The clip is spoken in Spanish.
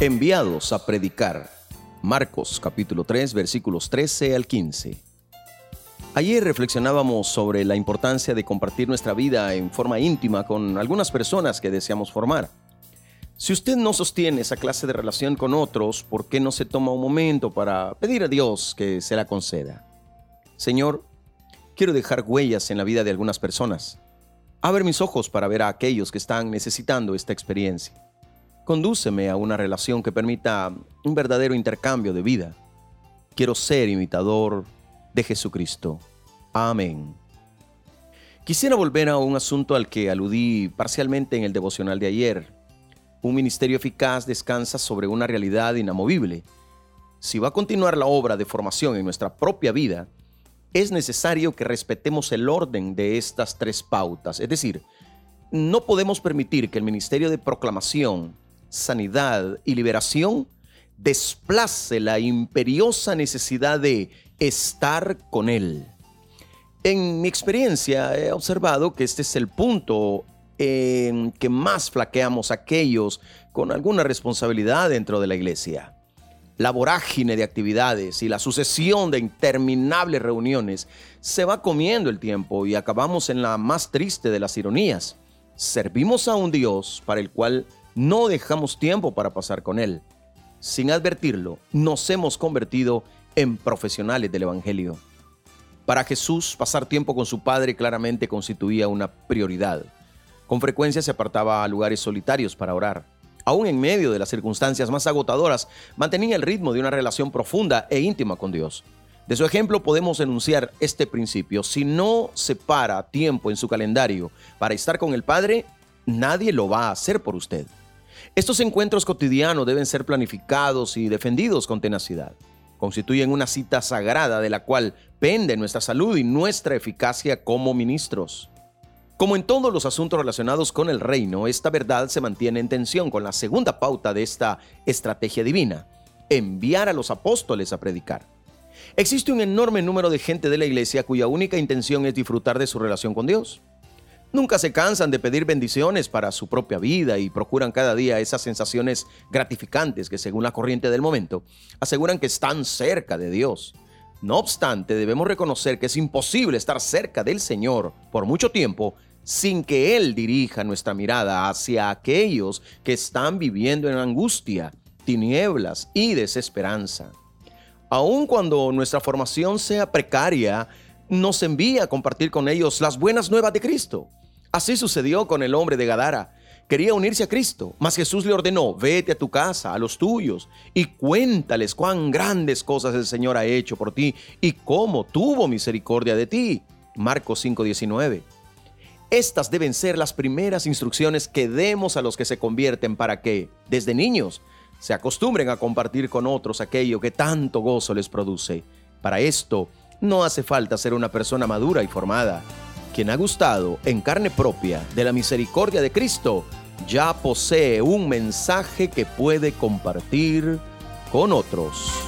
enviados a predicar. Marcos capítulo 3 versículos 13 al 15. Ayer reflexionábamos sobre la importancia de compartir nuestra vida en forma íntima con algunas personas que deseamos formar. Si usted no sostiene esa clase de relación con otros, ¿por qué no se toma un momento para pedir a Dios que se la conceda? Señor, quiero dejar huellas en la vida de algunas personas. Abre mis ojos para ver a aquellos que están necesitando esta experiencia. Condúceme a una relación que permita un verdadero intercambio de vida. Quiero ser imitador de Jesucristo. Amén. Quisiera volver a un asunto al que aludí parcialmente en el devocional de ayer. Un ministerio eficaz descansa sobre una realidad inamovible. Si va a continuar la obra de formación en nuestra propia vida, es necesario que respetemos el orden de estas tres pautas. Es decir, no podemos permitir que el ministerio de proclamación sanidad y liberación desplace la imperiosa necesidad de estar con Él. En mi experiencia he observado que este es el punto en que más flaqueamos aquellos con alguna responsabilidad dentro de la iglesia. La vorágine de actividades y la sucesión de interminables reuniones se va comiendo el tiempo y acabamos en la más triste de las ironías. Servimos a un Dios para el cual no dejamos tiempo para pasar con Él. Sin advertirlo, nos hemos convertido en profesionales del Evangelio. Para Jesús, pasar tiempo con su Padre claramente constituía una prioridad. Con frecuencia se apartaba a lugares solitarios para orar. Aún en medio de las circunstancias más agotadoras, mantenía el ritmo de una relación profunda e íntima con Dios. De su ejemplo podemos enunciar este principio. Si no separa tiempo en su calendario para estar con el Padre, nadie lo va a hacer por usted. Estos encuentros cotidianos deben ser planificados y defendidos con tenacidad. Constituyen una cita sagrada de la cual pende nuestra salud y nuestra eficacia como ministros. Como en todos los asuntos relacionados con el reino, esta verdad se mantiene en tensión con la segunda pauta de esta estrategia divina, enviar a los apóstoles a predicar. Existe un enorme número de gente de la iglesia cuya única intención es disfrutar de su relación con Dios. Nunca se cansan de pedir bendiciones para su propia vida y procuran cada día esas sensaciones gratificantes que según la corriente del momento aseguran que están cerca de Dios. No obstante, debemos reconocer que es imposible estar cerca del Señor por mucho tiempo sin que Él dirija nuestra mirada hacia aquellos que están viviendo en angustia, tinieblas y desesperanza. Aun cuando nuestra formación sea precaria, nos envía a compartir con ellos las buenas nuevas de Cristo. Así sucedió con el hombre de Gadara. Quería unirse a Cristo, mas Jesús le ordenó, vete a tu casa, a los tuyos, y cuéntales cuán grandes cosas el Señor ha hecho por ti y cómo tuvo misericordia de ti. Marcos 5:19. Estas deben ser las primeras instrucciones que demos a los que se convierten para que, desde niños, se acostumbren a compartir con otros aquello que tanto gozo les produce. Para esto, no hace falta ser una persona madura y formada. Quien ha gustado en carne propia de la misericordia de Cristo, ya posee un mensaje que puede compartir con otros.